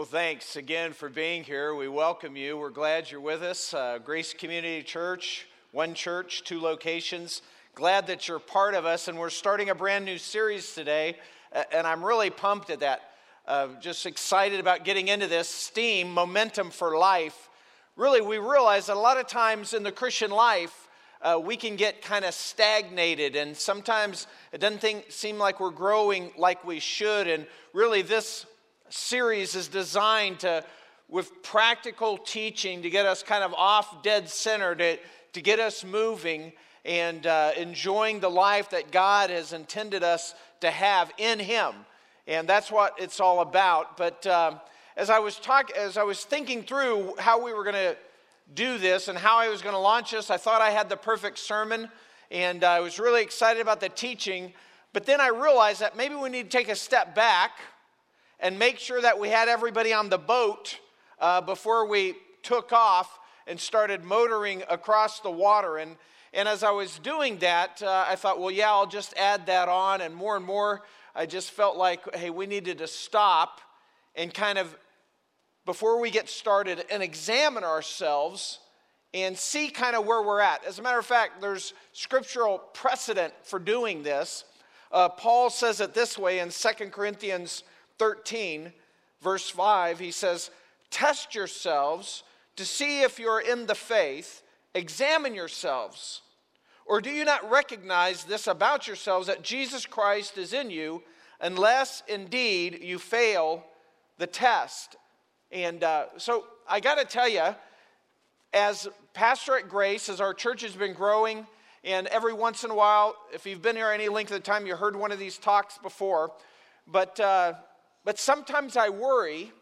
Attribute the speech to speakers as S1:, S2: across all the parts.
S1: Well, thanks again for being here. We welcome you. We're glad you're with us. Uh, Grace Community Church, one church, two locations. Glad that you're part of us, and we're starting a brand new series today, and I'm really pumped at that. Uh, just excited about getting into this steam, momentum for life. Really, we realize that a lot of times in the Christian life, uh, we can get kind of stagnated, and sometimes it doesn't think, seem like we're growing like we should. And really, this series is designed to, with practical teaching, to get us kind of off dead center, to, to get us moving and uh, enjoying the life that God has intended us to have in Him. And that's what it's all about. But uh, as I was talking, as I was thinking through how we were going to do this and how I was going to launch this, I thought I had the perfect sermon, and I was really excited about the teaching. But then I realized that maybe we need to take a step back and make sure that we had everybody on the boat uh, before we took off and started motoring across the water. And, and as I was doing that, uh, I thought, well, yeah, I'll just add that on. And more and more, I just felt like, hey, we needed to stop and kind of, before we get started, and examine ourselves and see kind of where we're at. As a matter of fact, there's scriptural precedent for doing this. Uh, Paul says it this way in 2 Corinthians 13, verse 5, he says, Test yourselves to see if you're in the faith, examine yourselves. Or do you not recognize this about yourselves that Jesus Christ is in you, unless indeed you fail the test? And uh, so I got to tell you, as pastor at Grace, as our church has been growing, and every once in a while, if you've been here any length of time, you heard one of these talks before. But uh, but sometimes I worry,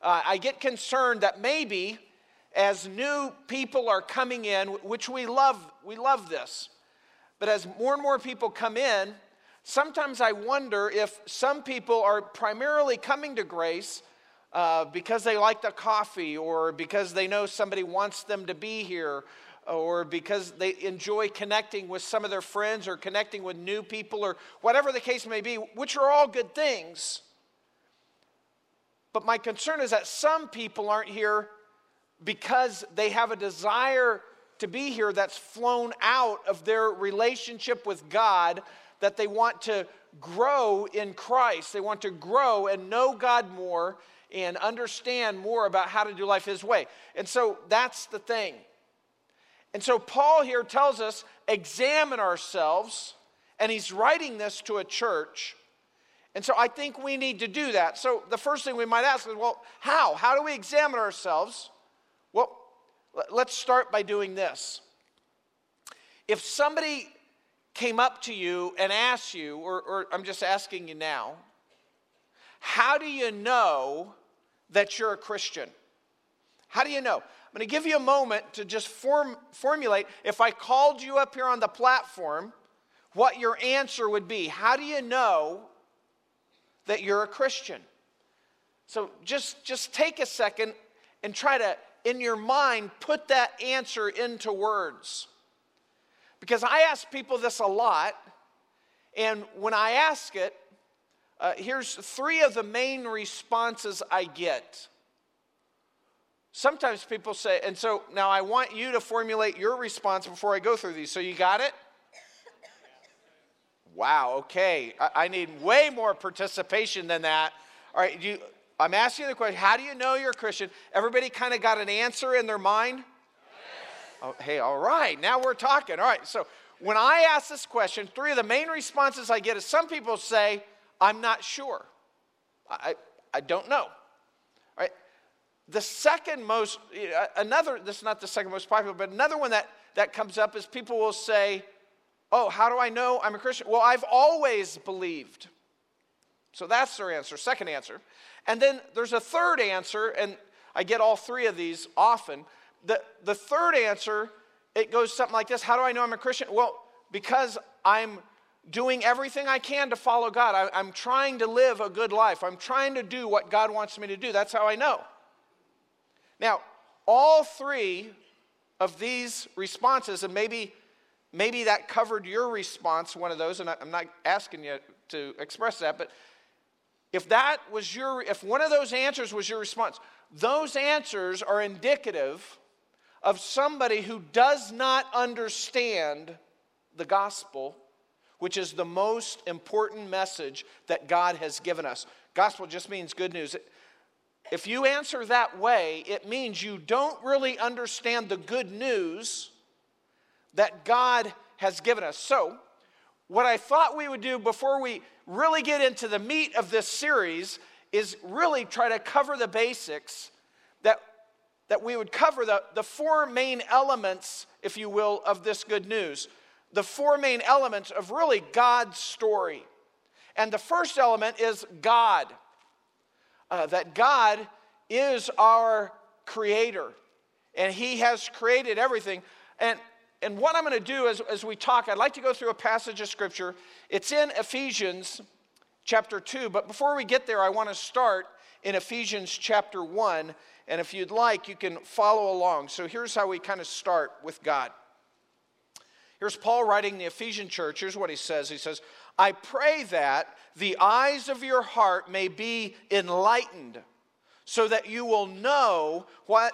S1: uh, I get concerned that maybe as new people are coming in, which we love, we love this, but as more and more people come in, sometimes I wonder if some people are primarily coming to grace uh, because they like the coffee or because they know somebody wants them to be here or because they enjoy connecting with some of their friends or connecting with new people or whatever the case may be, which are all good things. But my concern is that some people aren't here because they have a desire to be here that's flown out of their relationship with God, that they want to grow in Christ. They want to grow and know God more and understand more about how to do life His way. And so that's the thing. And so Paul here tells us examine ourselves, and he's writing this to a church and so I think we need to do that. So the first thing we might ask is well, how? How do we examine ourselves? Well, let's start by doing this. If somebody came up to you and asked you, or, or I'm just asking you now, how do you know that you're a Christian? How do you know? I'm going to give you a moment to just form, formulate. If I called you up here on the platform, what your answer would be. How do you know that you're a Christian. So just, just take a second and try to, in your mind, put that answer into words. Because I ask people this a lot, and when I ask it, uh, here's three of the main responses I get. Sometimes people say, and so now I want you to formulate your response before I go through these. So you got it? Wow, okay. I, I need way more participation than that. All right, you, I'm asking the question how do you know you're a Christian? Everybody kind of got an answer in their mind? Yes. Oh, hey, all right, now we're talking. All right, so when I ask this question, three of the main responses I get is some people say, I'm not sure. I, I don't know. All right. The second most, another, this is not the second most popular, but another one that, that comes up is people will say, Oh, how do I know I'm a Christian? Well, I've always believed. So that's their answer, second answer. And then there's a third answer, and I get all three of these often. The, the third answer, it goes something like this How do I know I'm a Christian? Well, because I'm doing everything I can to follow God. I, I'm trying to live a good life. I'm trying to do what God wants me to do. That's how I know. Now, all three of these responses, and maybe maybe that covered your response, one of those, and I'm not asking you to express that, but if that was your, if one of those answers was your response, those answers are indicative of somebody who does not understand the gospel, which is the most important message that God has given us. Gospel just means good news. If you answer that way, it means you don't really understand the good news that God has given us. So, what I thought we would do before we really get into the meat of this series is really try to cover the basics that, that we would cover the, the four main elements, if you will, of this good news. The four main elements of really God's story. And the first element is God. Uh, that God is our creator, and He has created everything. And and what I'm going to do as, as we talk, I'd like to go through a passage of scripture. It's in Ephesians chapter 2, but before we get there, I want to start in Ephesians chapter 1. And if you'd like, you can follow along. So here's how we kind of start with God. Here's Paul writing the Ephesian church. Here's what he says He says, I pray that the eyes of your heart may be enlightened, so that you will know what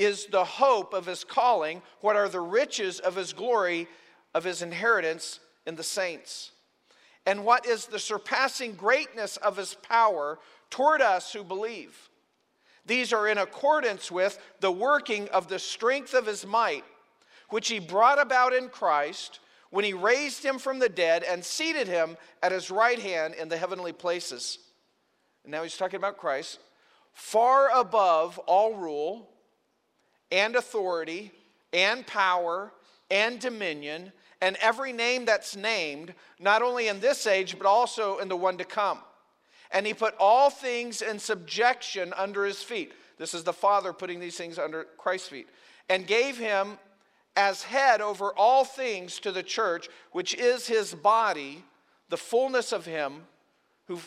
S1: is the hope of his calling? What are the riches of his glory, of his inheritance in the saints? And what is the surpassing greatness of his power toward us who believe? These are in accordance with the working of the strength of his might, which he brought about in Christ when he raised him from the dead and seated him at his right hand in the heavenly places. And now he's talking about Christ, far above all rule and authority and power and dominion and every name that's named, not only in this age, but also in the one to come. And he put all things in subjection under his feet. This is the Father putting these things under Christ's feet. And gave him as head over all things to the church, which is his body, the fullness of him who,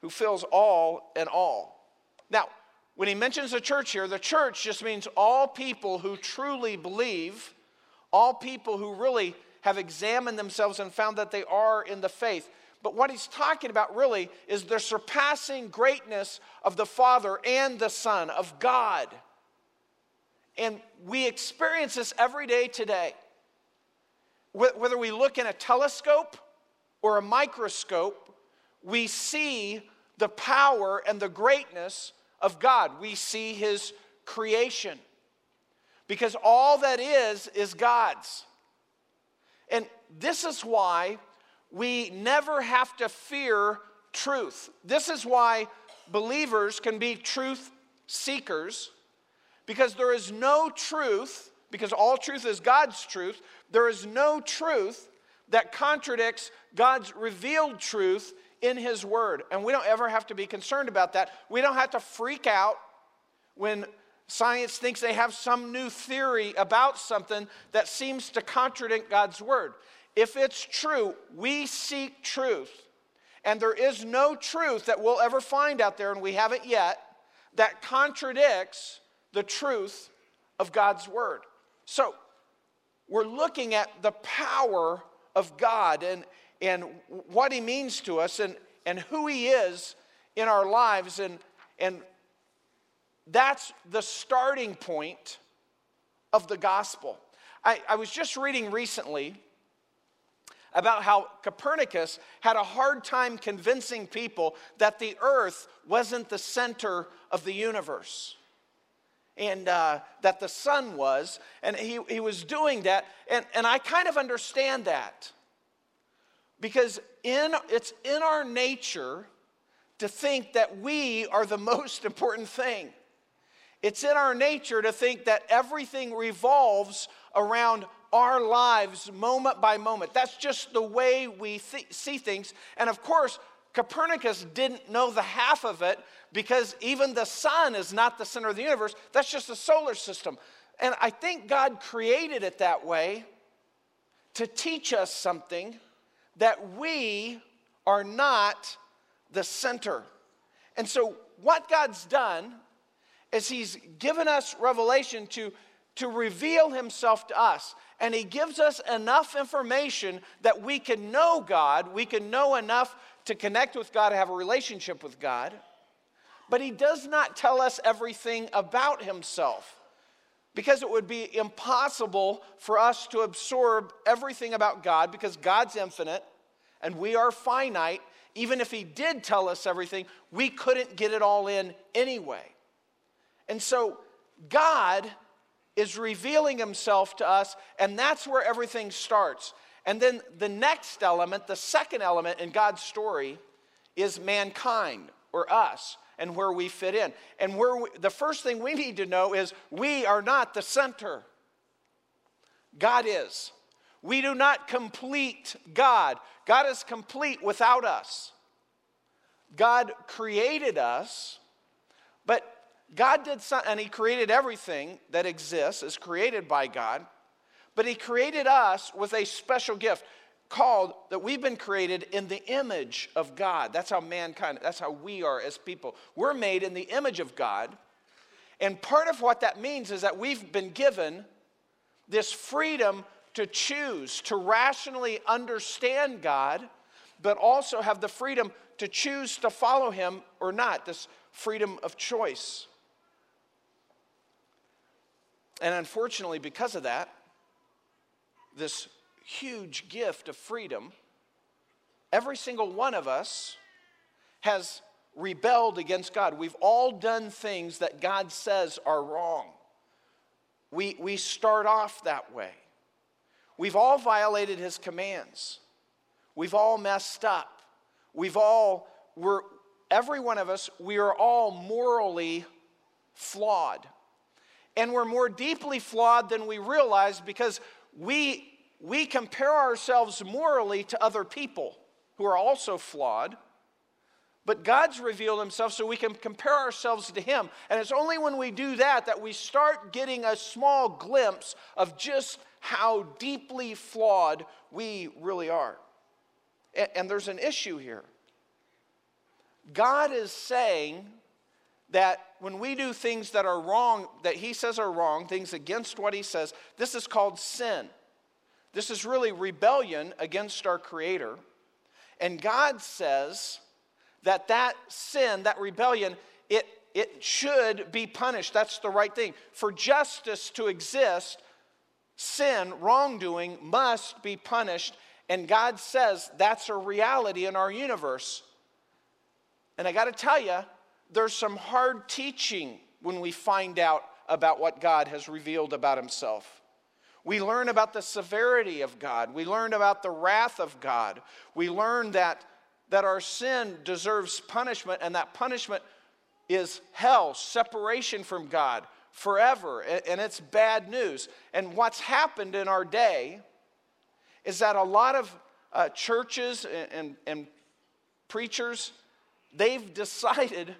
S1: who fills all and all. Now, when he mentions the church here, the church just means all people who truly believe, all people who really have examined themselves and found that they are in the faith. But what he's talking about really is the surpassing greatness of the Father and the Son, of God. And we experience this every day today. Whether we look in a telescope or a microscope, we see the power and the greatness of God. We see his creation. Because all that is, is God's. And this is why we never have to fear truth. This is why believers can be truth seekers, because there is no truth, because all truth is God's truth, there is no truth that contradicts God's revealed truth in His Word. And we don't ever have to be concerned about that. We don't have to freak out when science thinks they have some new theory about something that seems to contradict God's Word. If it's true, we seek truth. And there is no truth that we'll ever find out there, and we haven't yet, that contradicts the truth of God's Word. So, we're looking at the power of God. And, and what he means to us and, and who he is in our lives. And, and that's the starting point of the gospel. I, I was just reading recently about how Copernicus had a hard time convincing people that the earth wasn't the center of the universe and uh, that the sun was. And he, he was doing that. And, and I kind of understand that. Because in, it's in our nature to think that we are the most important thing. It's in our nature to think that everything revolves around our lives moment by moment. That's just the way we th- see things. And of course, Copernicus didn't know the half of it because even the sun is not the center of the universe. That's just the solar system. And I think God created it that way to teach us something that we are not the center. And so, what God's done is He's given us revelation to, to reveal himself to us. And he gives us enough information that we can know God, we can know enough to connect with God, have a relationship with God. But he does not tell us everything about himself because it would be impossible for us to absorb everything about God because God's infinite and we are finite. Even if He did tell us everything, we couldn't get it all in anyway. And so, God is revealing Himself to us, and that's where everything starts. And then the next element, the second element in God's story, is mankind or us and where we fit in. And where we, the first thing we need to know is we are not the center. God is. We do not complete God. God is complete without us. God created us, but God did something, and He created everything that exists, is created by God, but He created us with a special gift called that we've been created in the image of God. That's how mankind, that's how we are as people. We're made in the image of God. And part of what that means is that we've been given this freedom to choose, to rationally understand God, but also have the freedom to choose to follow Him or not, this freedom of choice. And unfortunately, because of that, this huge gift of freedom, every single one of us has rebelled against God. We've all done things that God says are wrong. We, we start off that way. We've all violated his commands. We've all messed up. We've all, we're, every one of us, we are all morally flawed. And we're more deeply flawed than we realize because we we compare ourselves morally to other people who are also flawed. But God's revealed himself so we can compare ourselves to him. And it's only when we do that that we start getting a small glimpse of just how deeply flawed we really are. And, there's an issue here. God is saying that when we do things that are wrong, that he says are wrong, things against what he says, this is called sin. This is really rebellion against our Creator. And God says that that sin, that rebellion, it, it should be punished. That's the right thing. For justice to exist, sin, wrongdoing, must be punished. And God says that's a reality in our universe. And I got to tell you, there's some hard teaching when we find out about what God has revealed about Himself. We learn about the severity of God. We learn about the wrath of God. We learn that, that our sin deserves punishment, and that punishment is hell, separation from God forever. And it's bad news. And what's happened in our day is that a lot of uh, churches and, and, and preachers, they've decided,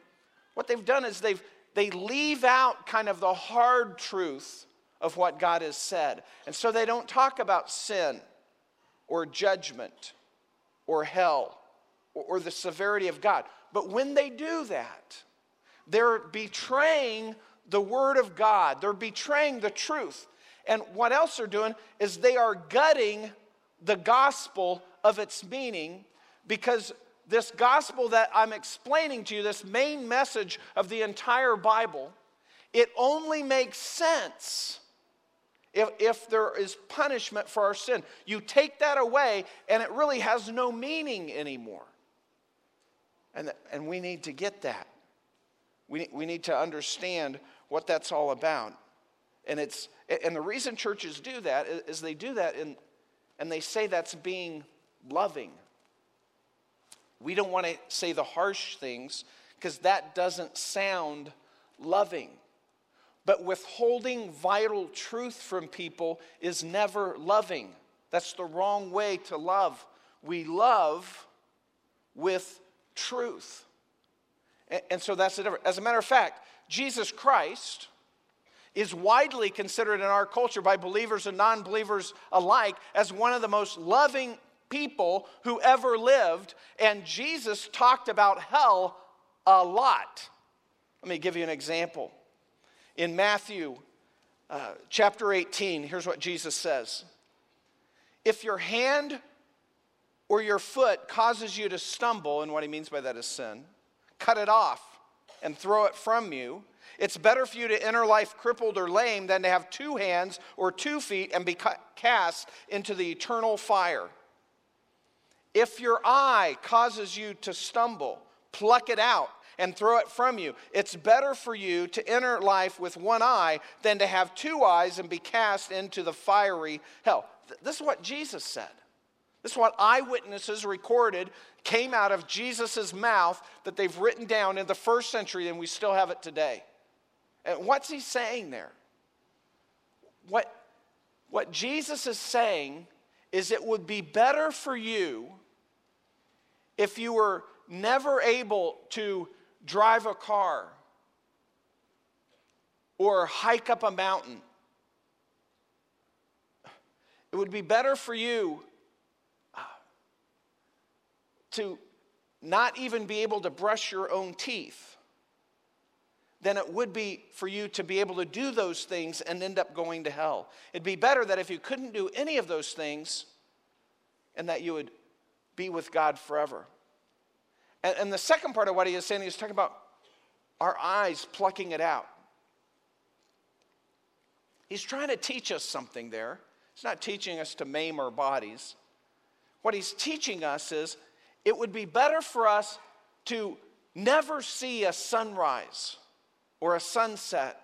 S1: what they've done is they've, they leave out kind of the hard truth of what God has said. And so they don't talk about sin or judgment or hell or, the severity of God. But when they do that, they're betraying the Word of God, they're betraying the truth. And what else they're doing is they are gutting the gospel of its meaning because this gospel that I'm explaining to you, this main message of the entire Bible, it only makes sense if, if there is punishment for our sin. You take that away, and it really has no meaning anymore. And, and we need to get that. We, we need to understand what that's all about. And, it's, and the reason churches do that is, they do that in, and they say that's being loving. We don't want to say the harsh things because that doesn't sound loving. But withholding vital truth from people is never loving. That's the wrong way to love. We love with truth. And so that's the difference. As a matter of fact, Jesus Christ is widely considered in our culture by believers and non believers alike as one of the most loving people who ever lived. And Jesus talked about hell a lot. Let me give you an example in Matthew uh, chapter 18, here's what Jesus says If your hand or your foot causes you to stumble, and what he means by that is sin, cut it off and throw it from you. It's better for you to enter life crippled or lame than to have two hands or two feet and be cast into the eternal fire. If your eye causes you to stumble, pluck it out and throw it from you. It's better for you to enter life with one eye than to have two eyes and be cast into the fiery hell. This is what Jesus said. This is what eyewitnesses recorded came out of Jesus' mouth that they've written down in the first century, and we still have it today. And what's he saying there? What, what Jesus is saying is it would be better for you if you were never able to drive a car or hike up a mountain. It would be better for you uh, to not even be able to brush your own teeth than it would be for you to be able to do those things and end up going to hell. It'd be better that if you couldn't do any of those things and that you would be with God forever. And, and the second part of what he is saying, he's talking about our eyes plucking it out. He's trying to teach us something there. He's not teaching us to maim our bodies. What he's teaching us is it would be better for us to never see a sunrise or a sunset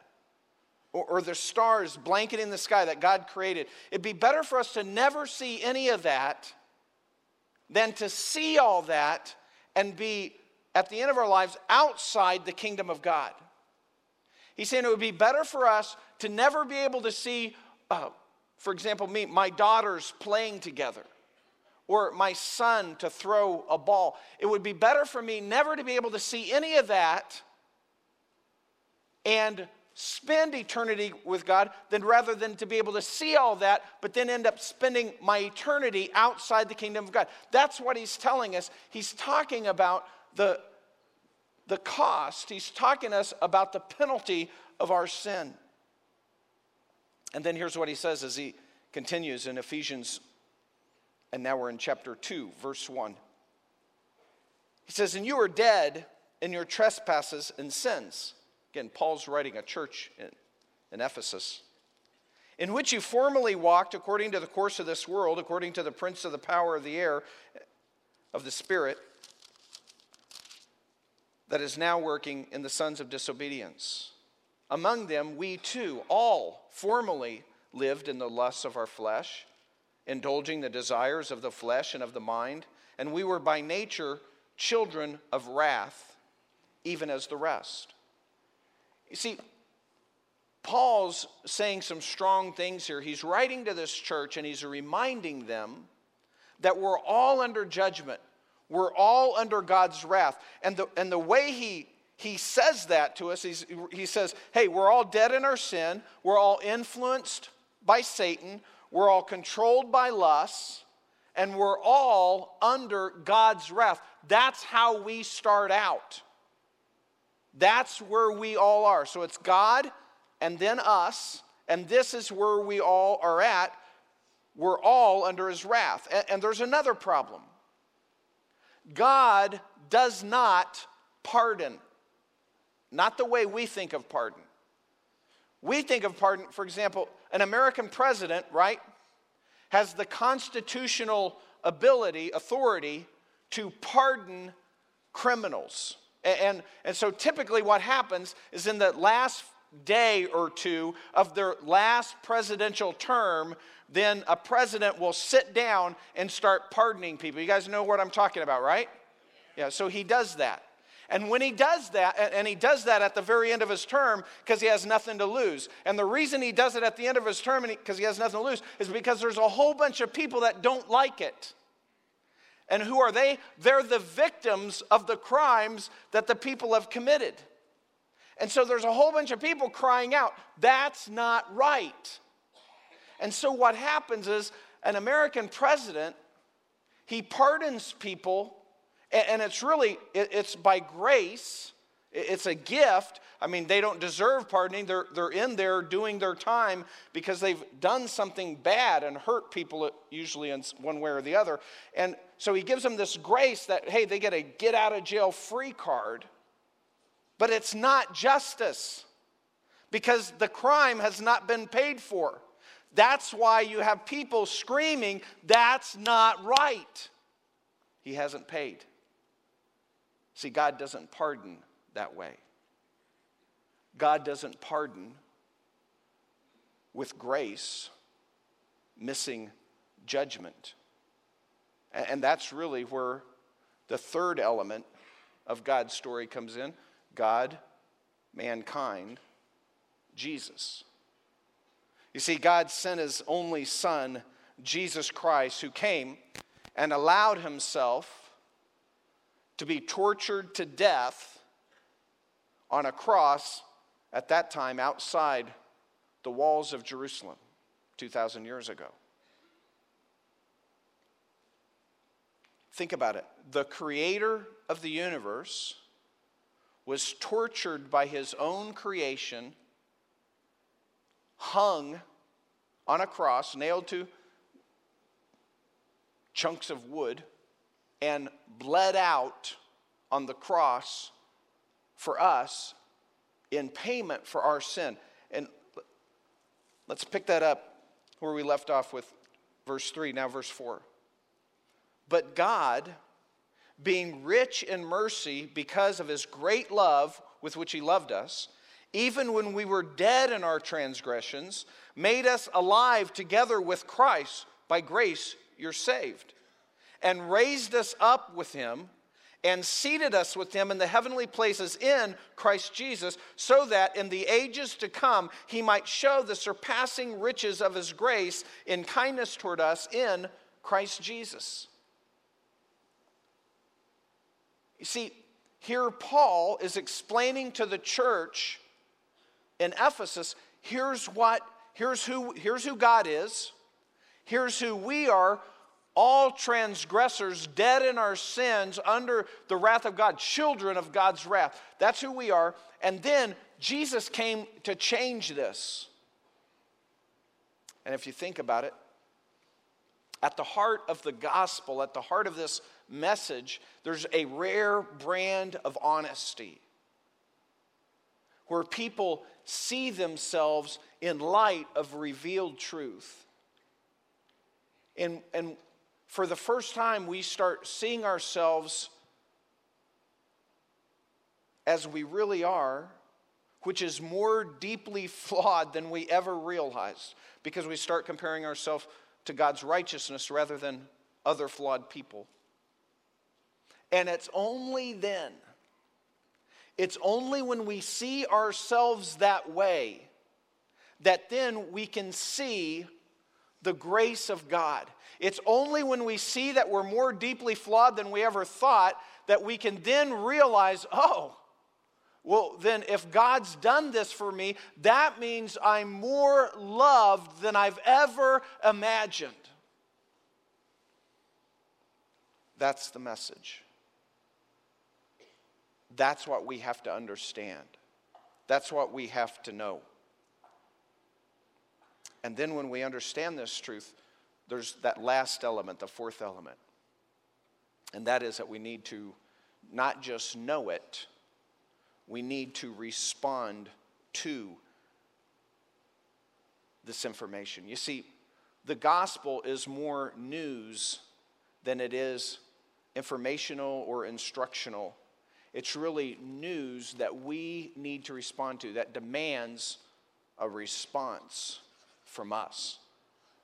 S1: or, or the stars blanketing the sky that God created. It'd be better for us to never see any of that than to see all that and be at the end of our lives outside the kingdom of God. He's saying it would be better for us to never be able to see, uh, for example, me, my daughters playing together, or my son to throw a ball. It would be better for me never to be able to see any of that and spend eternity with God than rather than to be able to see all that, but then end up spending my eternity outside the kingdom of God. That's what he's telling us. He's talking about the, the cost, he's talking us about the penalty of our sin. And then here's what he says as he continues in Ephesians, and now we're in chapter 2, verse 1. He says, And you are dead in your trespasses and sins Again, Paul's writing a church in, in Ephesus, in which you formerly walked according to the course of this world, according to the prince of the power of the air, of the Spirit, that is now working in the sons of disobedience. Among them, we too, all formerly lived in the lusts of our flesh, indulging the desires of the flesh and of the mind, and we were by nature children of wrath, even as the rest. You see, Paul's saying some strong things here. He's writing to this church and he's reminding them that we're all under judgment. We're all under God's wrath. And the, and the way he, he says that to us, he's, he says, hey, we're all dead in our sin. We're all influenced by Satan. We're all controlled by lusts. And we're all under God's wrath. That's how we start out. That's where we all are. So it's God and then us, and this is where we all are at. We're all under his wrath. And, and there's another problem God does not pardon, not the way we think of pardon. We think of pardon, for example, an American president, right, has the constitutional ability, authority to pardon criminals. And, and so typically what happens is in the last day or two of their last presidential term, then a president will sit down and start pardoning people. You guys know what I'm talking about, right? Yeah, so he does that. And when he does that, and he does that at the very end of his term because he has nothing to lose. And the reason he does it at the end of his term because he has nothing to lose is because there's a whole bunch of people that don't like it. And who are they? They're the victims of the crimes that the people have committed. And so there's a whole bunch of people crying out, that's not right. And so what happens is an American president, he pardons people, and it's really, it's by grace, It's a gift. I mean, they don't deserve pardoning. They're, they're in there doing their time because they've done something bad and hurt people, usually in one way or the other. And so he gives them this grace that, hey, they get a get out of jail free card. But it's not justice because the crime has not been paid for. That's why you have people screaming, that's not right. He hasn't paid. See, God doesn't pardon that way. God doesn't pardon with grace, missing judgment. And that's really where the third element of God's story comes in God, mankind, Jesus. You see, God sent his only Son, Jesus Christ, who came and allowed himself to be tortured to death on a cross at that time outside the walls of Jerusalem 2,000 years ago. Think about it. The creator of the universe was tortured by his own creation, hung on a cross, nailed to chunks of wood, and bled out on the cross for us in payment for our sin. And let's pick that up where we left off with verse 3, now verse 4. But God, being rich in mercy because of his great love with which he loved us, even when we were dead in our transgressions, made us alive together with Christ. By grace, you're saved. And raised us up with him and seated us with him in the heavenly places in Christ Jesus, so that in the ages to come he might show the surpassing riches of his grace in kindness toward us in Christ Jesus. You see, here Paul is explaining to the church in Ephesus here's what, here's who, here's who God is, here's who we are all transgressors, dead in our sins, under the wrath of God, children of God's wrath. That's who we are. And then Jesus came to change this. And if you think about it, at the heart of the gospel, at the heart of this message, there's a rare brand of honesty where people see themselves in light of revealed truth. And, and for the first time, we start seeing ourselves as we really are, which is more deeply flawed than we ever realized because we start comparing ourselves to God's righteousness rather than other flawed people. And it's only then, it's only when we see ourselves that way that then we can see the grace of God. It's only when we see that we're more deeply flawed than we ever thought that we can then realize, oh, well, then if God's done this for me, that means I'm more loved than I've ever imagined. That's the message. That's what we have to understand. That's what we have to know. And then when we understand this truth, there's that last element, the fourth element. And that is that we need to not just know it, we need to respond to this information. You see, the gospel is more news than it is informational or instructional. It's really news that we need to respond to, that demands a response from us.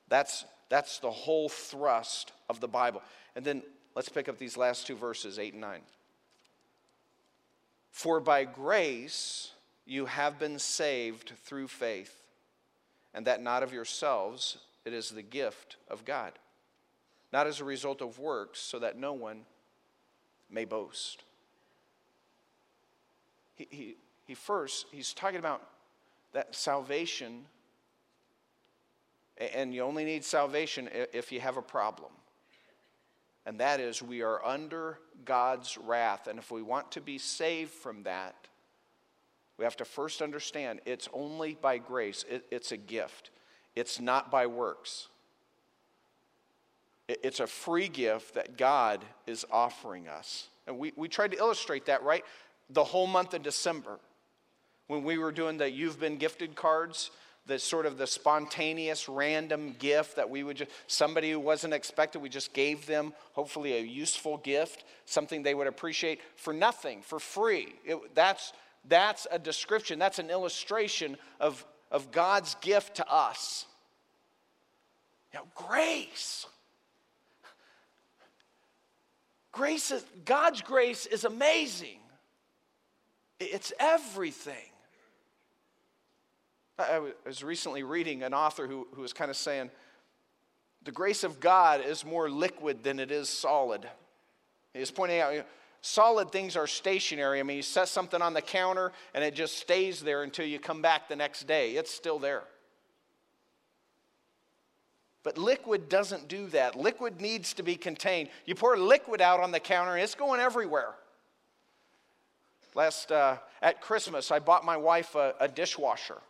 S1: That's, that's the whole thrust of the Bible. And then let's pick up these last two verses, 8 and 9. For by grace you have been saved through faith, and that not of yourselves, it is the gift of God, not as a result of works, so that no one may boast. He, he, he first, he's talking about that salvation and you only need salvation if you have a problem. And that is, we are under God's wrath. And if we want to be saved from that, We have to first understand it's only by grace, it, it's a gift, it's not by works. It, it's a free gift that God is offering us. And we, we tried to illustrate that, right? The whole month of December, when we were doing the You've Been Gifted cards, the sort of the spontaneous random gift that we would just somebody who wasn't expected we just gave them hopefully a useful gift something they would appreciate for nothing for free it, that's that's a description, that's an illustration of, of God's gift to us. Know, grace. Grace is, God's grace is amazing. It's everything. I was recently reading an author who, who was kind of saying, the grace of God is more liquid than it is solid. He was pointing out, you know, Solid things are stationary. I mean, you set something on the counter and it just stays there until you come back the next day. It's still there. But liquid doesn't do that. Liquid needs to be contained. You pour liquid out on the counter and it's going everywhere. Last, uh, at Christmas, I bought my wife a, a dishwasher.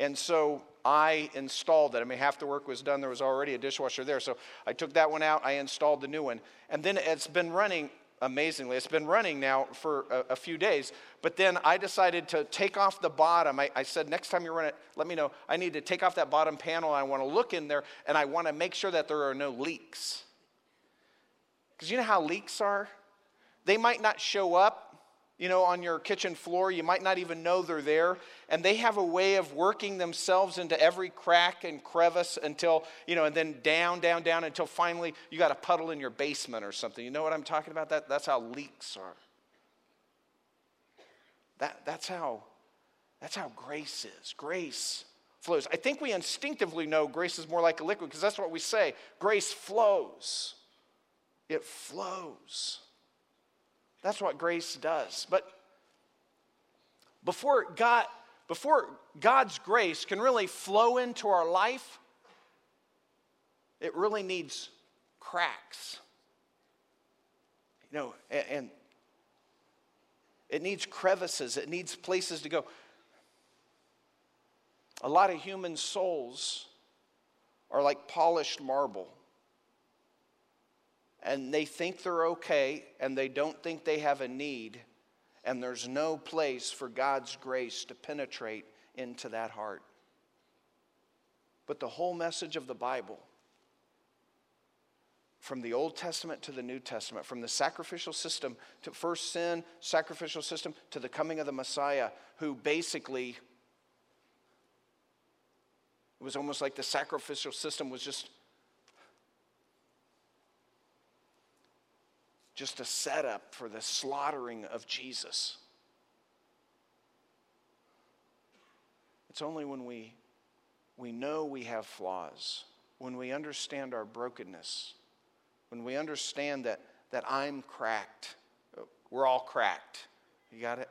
S1: And so I installed it. I mean, half the work was done. There was already a dishwasher there. So I took that one out. I installed the new one. And then it's been running amazingly. It's been running now for a, a, few days, but then I decided to take off the bottom. I, I, said, next time you run it, let me know. I need to take off that bottom panel. I want to look in there and I want to make sure that there are no leaks. Because you know how leaks are? They might not show up you know, on your kitchen floor. You might not even know they're there. And they have a way of working themselves into every crack and crevice until, you know, and then down, down, down until finally you got a puddle in your basement or something. You know what I'm talking about? That, that's how leaks are. That, that's, how, that's how grace is. Grace flows. I think we instinctively know grace is more like a liquid because that's what we say. Grace flows. It flows. That's what grace does. But before God, before God's grace can really flow into our life, it really needs cracks. You know, and, and it needs crevices, it needs places to go. A lot of human souls are like polished marble and they think they're okay and they don't think they have a need, and there's no place for God's grace to penetrate into that heart. But the whole message of the Bible, from the Old Testament to the New Testament, from the sacrificial system to first sin, sacrificial system, to the coming of the Messiah, who basically it was almost like the sacrificial system was just just a setup for the slaughtering of Jesus. It's only when we, we know we have flaws, when we understand our brokenness, when we understand that, that I'm cracked, we're all cracked. You got it?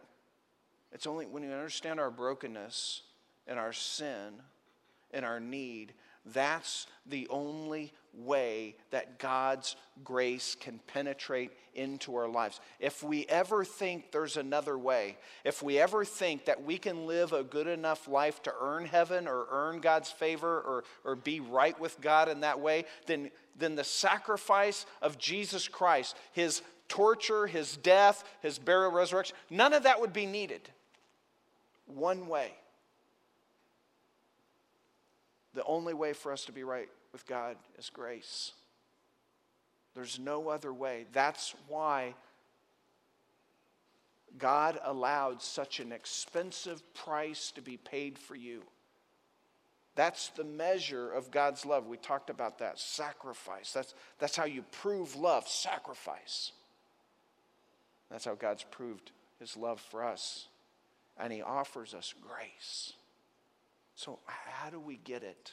S1: It's only when we understand our brokenness and our sin and our need that's the only way that God's grace can penetrate into our lives. If we ever think there's another way, if we ever think that we can live a good enough life to earn heaven or earn God's favor or, or be right with God in that way, then, then the sacrifice of Jesus Christ, his torture, his death, his burial, resurrection, none of that would be needed. One way the only way for us to be right with God is grace. There's no other way. That's why God allowed such an expensive price to be paid for you. That's the measure of God's love. We talked about that sacrifice. That's, that's how you prove love sacrifice. That's how God's proved his love for us. And he offers us grace. So, how do we get it?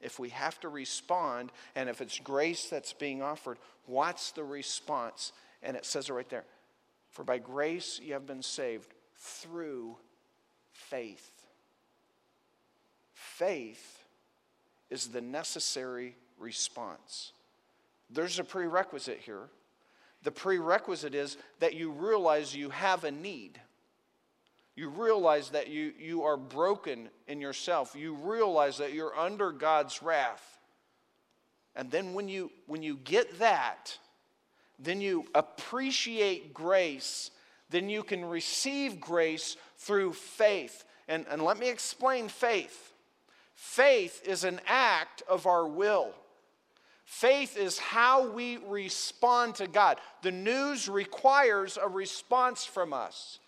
S1: If we have to respond, and if it's grace that's being offered, what's the response? And it says it right there For by grace you have been saved through faith. Faith is the necessary response. There's a prerequisite here. The prerequisite is that you realize you have a need. You realize that you, you are broken in yourself. You realize that you're under God's wrath. And then when you, when you get that, then you appreciate grace, then you can receive grace through faith. And, and let me explain faith. Faith is an act of our will. Faith is how we respond to God. The news requires a response from us.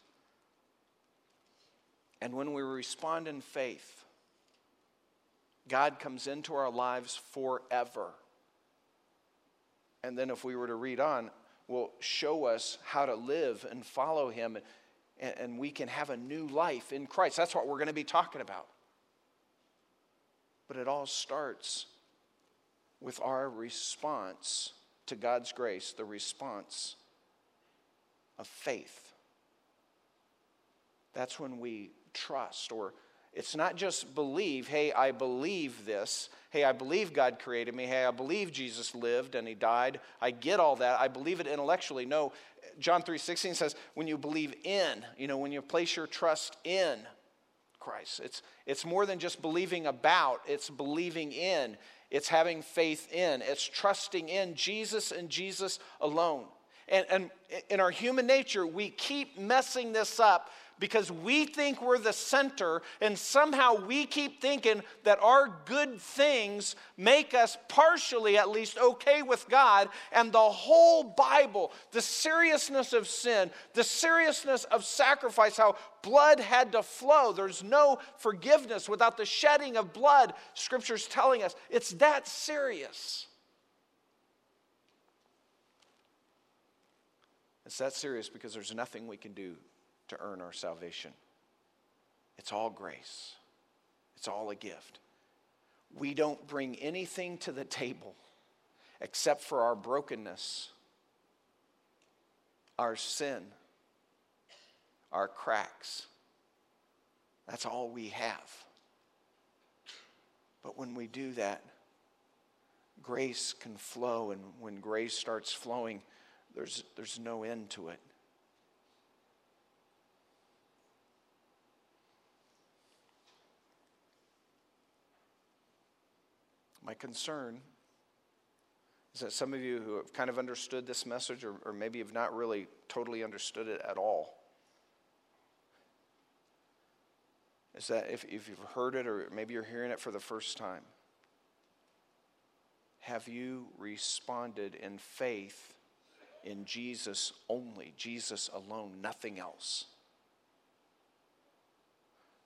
S1: And when we respond in faith, God comes into our lives forever. And then, if we were to read on, will show us how to live and follow Him, and, and we can have a new life in Christ. That's what we're going to be talking about. But it all starts with our response to God's grace, the response of faith. That's when we trust, or it's not just believe, hey, I believe this. Hey, I believe God created me. Hey, I believe Jesus lived and he died. I get all that. I believe it intellectually. No, John 3:16 says when you believe in, you know, when you place your trust in Christ. It's it's more than just believing about, it's believing in. It's having faith in. It's trusting in Jesus and Jesus alone. And, and in our human nature, we keep messing this up because we think we're the center, and somehow we keep thinking that our good things make us partially, at least, okay with God. And the whole Bible, the seriousness of sin, the seriousness of sacrifice, how blood had to flow. There's no forgiveness without the shedding of blood, Scripture's telling us. It's that serious. It's that serious because there's nothing we can do to earn our salvation. It's all grace, it's all a gift. We don't bring anything to the table except for our brokenness, our sin, our cracks. That's all we have. But when we do that, grace can flow, and when grace starts flowing, there's, there's no end to it. My concern is that some of you who have kind of understood this message, or, or maybe have not really totally understood it at all, is that if, if you've heard it, or maybe you're hearing it for the first time, have you responded in faith in Jesus only, Jesus alone, nothing else?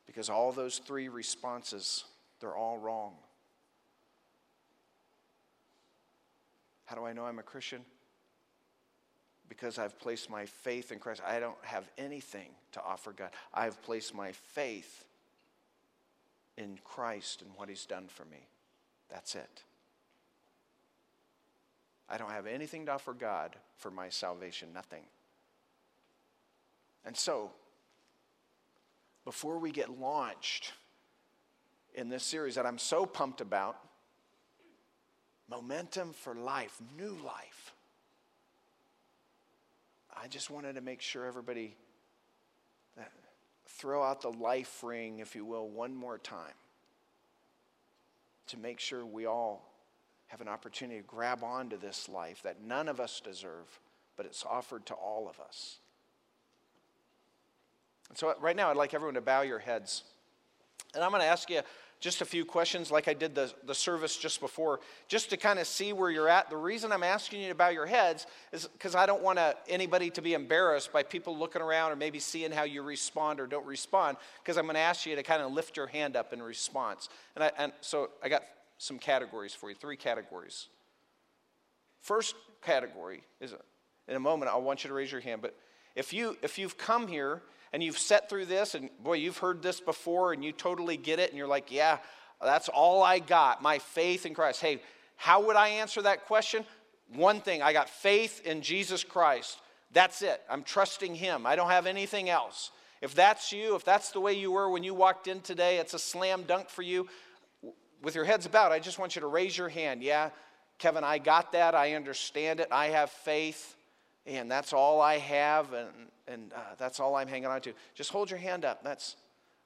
S1: Because all those three responses, they're all wrong. How do I know I'm a Christian? Because I've placed my faith in Christ. I don't have anything to offer God. I've placed my faith in Christ and what He's done for me. That's it. I don't have anything to offer God for my salvation, nothing. And so, before we get launched in this series that I'm so pumped about, Momentum for life, new life. I just wanted to make sure everybody uh, throw out the life ring, if you will, one more time to make sure we all have an opportunity to grab onto this life that none of us deserve, but it's offered to all of us. And so, right now, I'd like everyone to bow your heads. And I'm going to ask you just a few questions like I did the, the service just before, just to kind of see where you're at. The reason I'm asking you to bow your heads is because I don't want uh, anybody to be embarrassed by people looking around or maybe seeing how you respond or don't respond, because I'm going to ask you to kind of lift your hand up in response. And, I, and so I got some categories for you, three categories. First category is in a moment, I want you to raise your hand, but if, you, if you've come here and you've sat through this and boy, you've heard this before and you totally get it and you're like, yeah, that's all I got, my faith in Christ. Hey, how would I answer that question? One thing, I got faith in Jesus Christ. That's it. I'm trusting Him. I don't have anything else. If that's you, if that's the way you were when you walked in today, it's a slam dunk for you. With your heads about, I just want you to raise your hand. Yeah, Kevin, I got that. I understand it. I have faith and that's all I have, and, and uh, that's all I'm hanging on to. Just hold your hand up. That's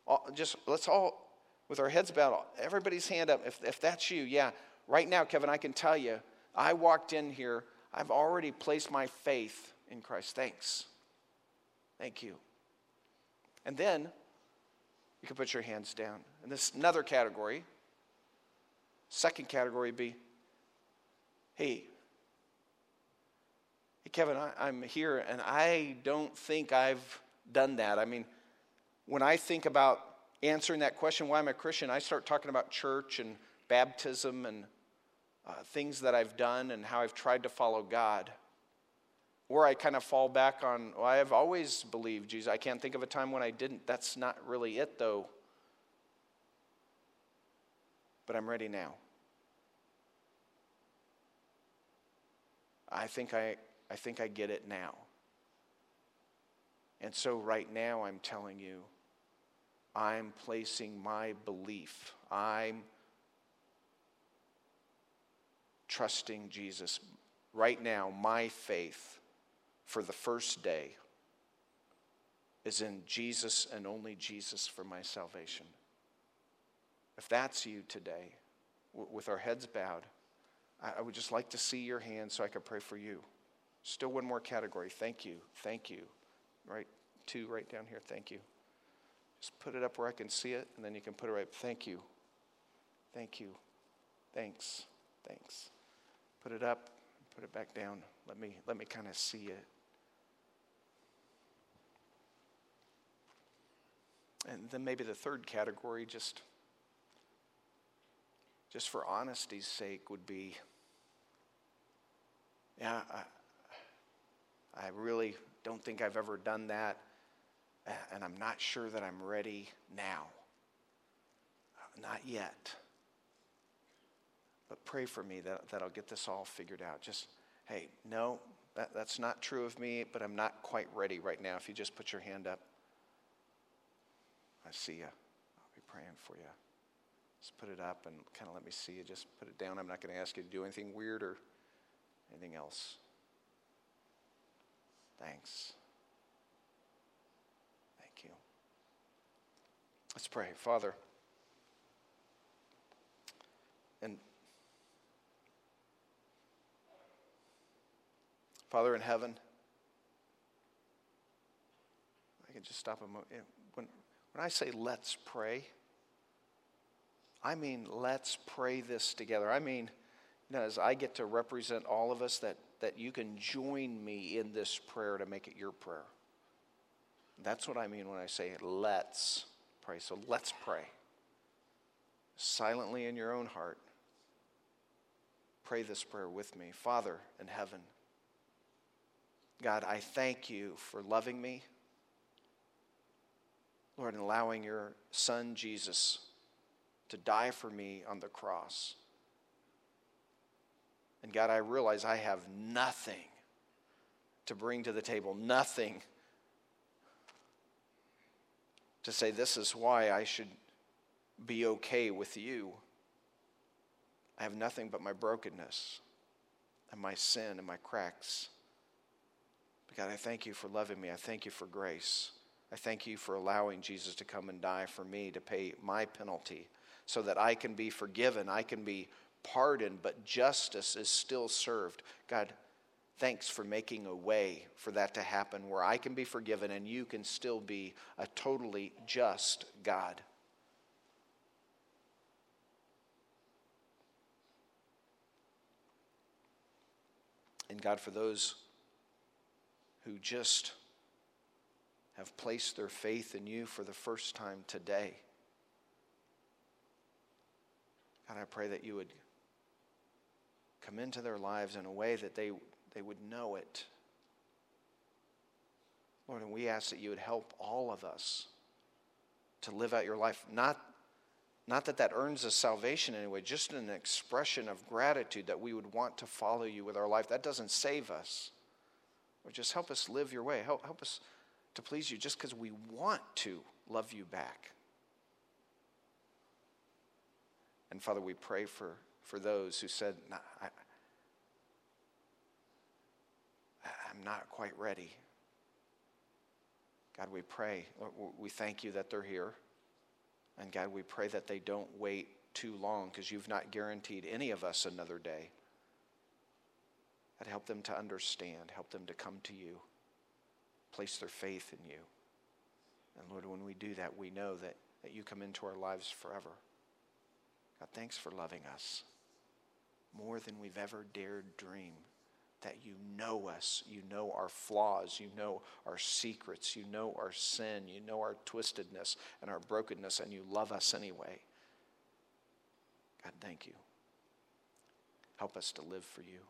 S1: all, just let's all, with our heads bowed, everybody's hand up. If, if that's you, yeah. Right now, Kevin, I can tell you, I walked in here, I've already placed my faith in Christ. Thanks. Thank you. And then you can put your hands down. And this another category. Second category be, hey Kevin, I, I'm here and I don't think I've done that. I mean, when I think about answering that question, why am I a Christian, I start talking about church and baptism and uh, things that I've done and how I've tried to follow God. Or I kind of fall back on, well, I've always believed Jesus. I can't think of a time when I didn't. That's not really it, though. But I'm ready now. I think I, I think I get it now. And so right now I'm telling you, I'm placing my belief. I'm trusting Jesus. Right now, my faith for the first day is in Jesus and only Jesus for my salvation. If that's you today, with our heads bowed, I would just like to see your hand so I could pray for you. Still one more category. Thank you. Thank you. Right? Two right down here. Thank you. Just put it up where I can see it, and then you can put it right. Thank you. Thank you. Thanks. Thanks. Put it up, put it back down. Let me let me kind of see it. And then maybe the third category, just, just for honesty's sake, would be yeah, I, I really don't think I've ever done that, and I'm not sure that I'm ready now. Uh, not yet. But pray for me that, that I'll get this all figured out. Just, hey, no, that, that's not true of me, but I'm not quite ready right now. If you just put your hand up. I see you. I'll be praying for you. Just put it up and kind of let me see you. Just put it down. I'm not going to ask you to do anything weird or anything else. Thanks. Thank you. Let's pray. Father, and Father in heaven, I can just stop a moment. Eh, when, when I say let's pray, I mean let's pray this together. I mean, you know, as I get to represent all of us, that, that you can join me in this prayer to make it your prayer. That's what I mean when I say let's pray. So let's pray. Silently in your own heart, pray this prayer with me. Father in heaven, God, I thank you for loving me. Lord, and allowing your son Jesus to die for me on the cross. And God, I realize I have nothing to bring to the table, nothing to say this is why I should be okay with you. I have nothing but my brokenness and my sin and my cracks. But God, I thank you for loving me. I thank you for grace. I thank you for allowing Jesus to come and die for me to pay my penalty so that I can be forgiven, I can be pardoned, but justice is still served. God, thanks for making a way for that to happen where I can be forgiven and you can still be a totally just God. And God, for those who just have placed their faith in you for the first time today. God, I pray that you would come into their lives in a way that they, they would know it. Lord, and we ask that you would help all of us to live out your life. Not, not that that earns us salvation anyway, just an expression of gratitude that we would want to follow you with our life. That doesn't save us. Or just help us live your way. Help, help us to please you just because we want to love you back. And Father, we pray for, for those who said, I, I'm not quite ready. God, we pray, we thank you that they're here. And God, we pray that they don't wait too long because you've not guaranteed any of us another day. God, help them to understand, help them to come to you, place their faith in you. And Lord, when we do that, we know that, that you come into our lives forever. God, thanks for loving us more than we've ever dared dream that you know us, you know our flaws, you know our secrets, you know our sin, you know our twistedness and our brokenness, and you love us anyway. God, thank you. Help us to live for you.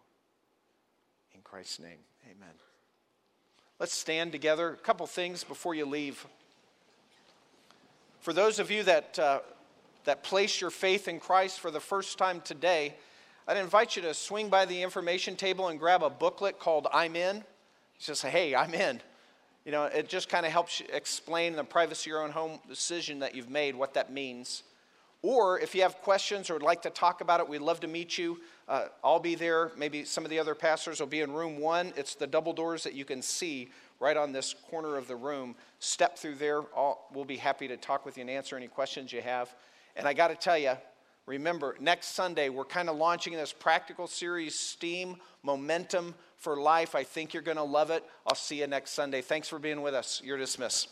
S1: In Christ's name, amen. Let's stand together. A couple things before you leave. For those of you that, uh, that place your faith in Christ for the first time today, I'd invite you to swing by the information table and grab a booklet called I'm In. Just say, hey, I'm in. You know, it just kind of helps you explain the privacy of your own home decision that you've made, what that means. Or if you have questions or would like to talk about it, we'd love to meet you. Uh, I'll be there. Maybe some of the other pastors will be in room one. It's the double doors that you can see right on this corner of the room. Step through there. I'll, we'll be happy to talk with you and answer any questions you have. And I got to tell you, Remember, next Sunday, we're kind of launching this practical series, STEAM Momentum for Life. I think you're going to love it. I'll see you next Sunday. Thanks for being with us. You're dismissed.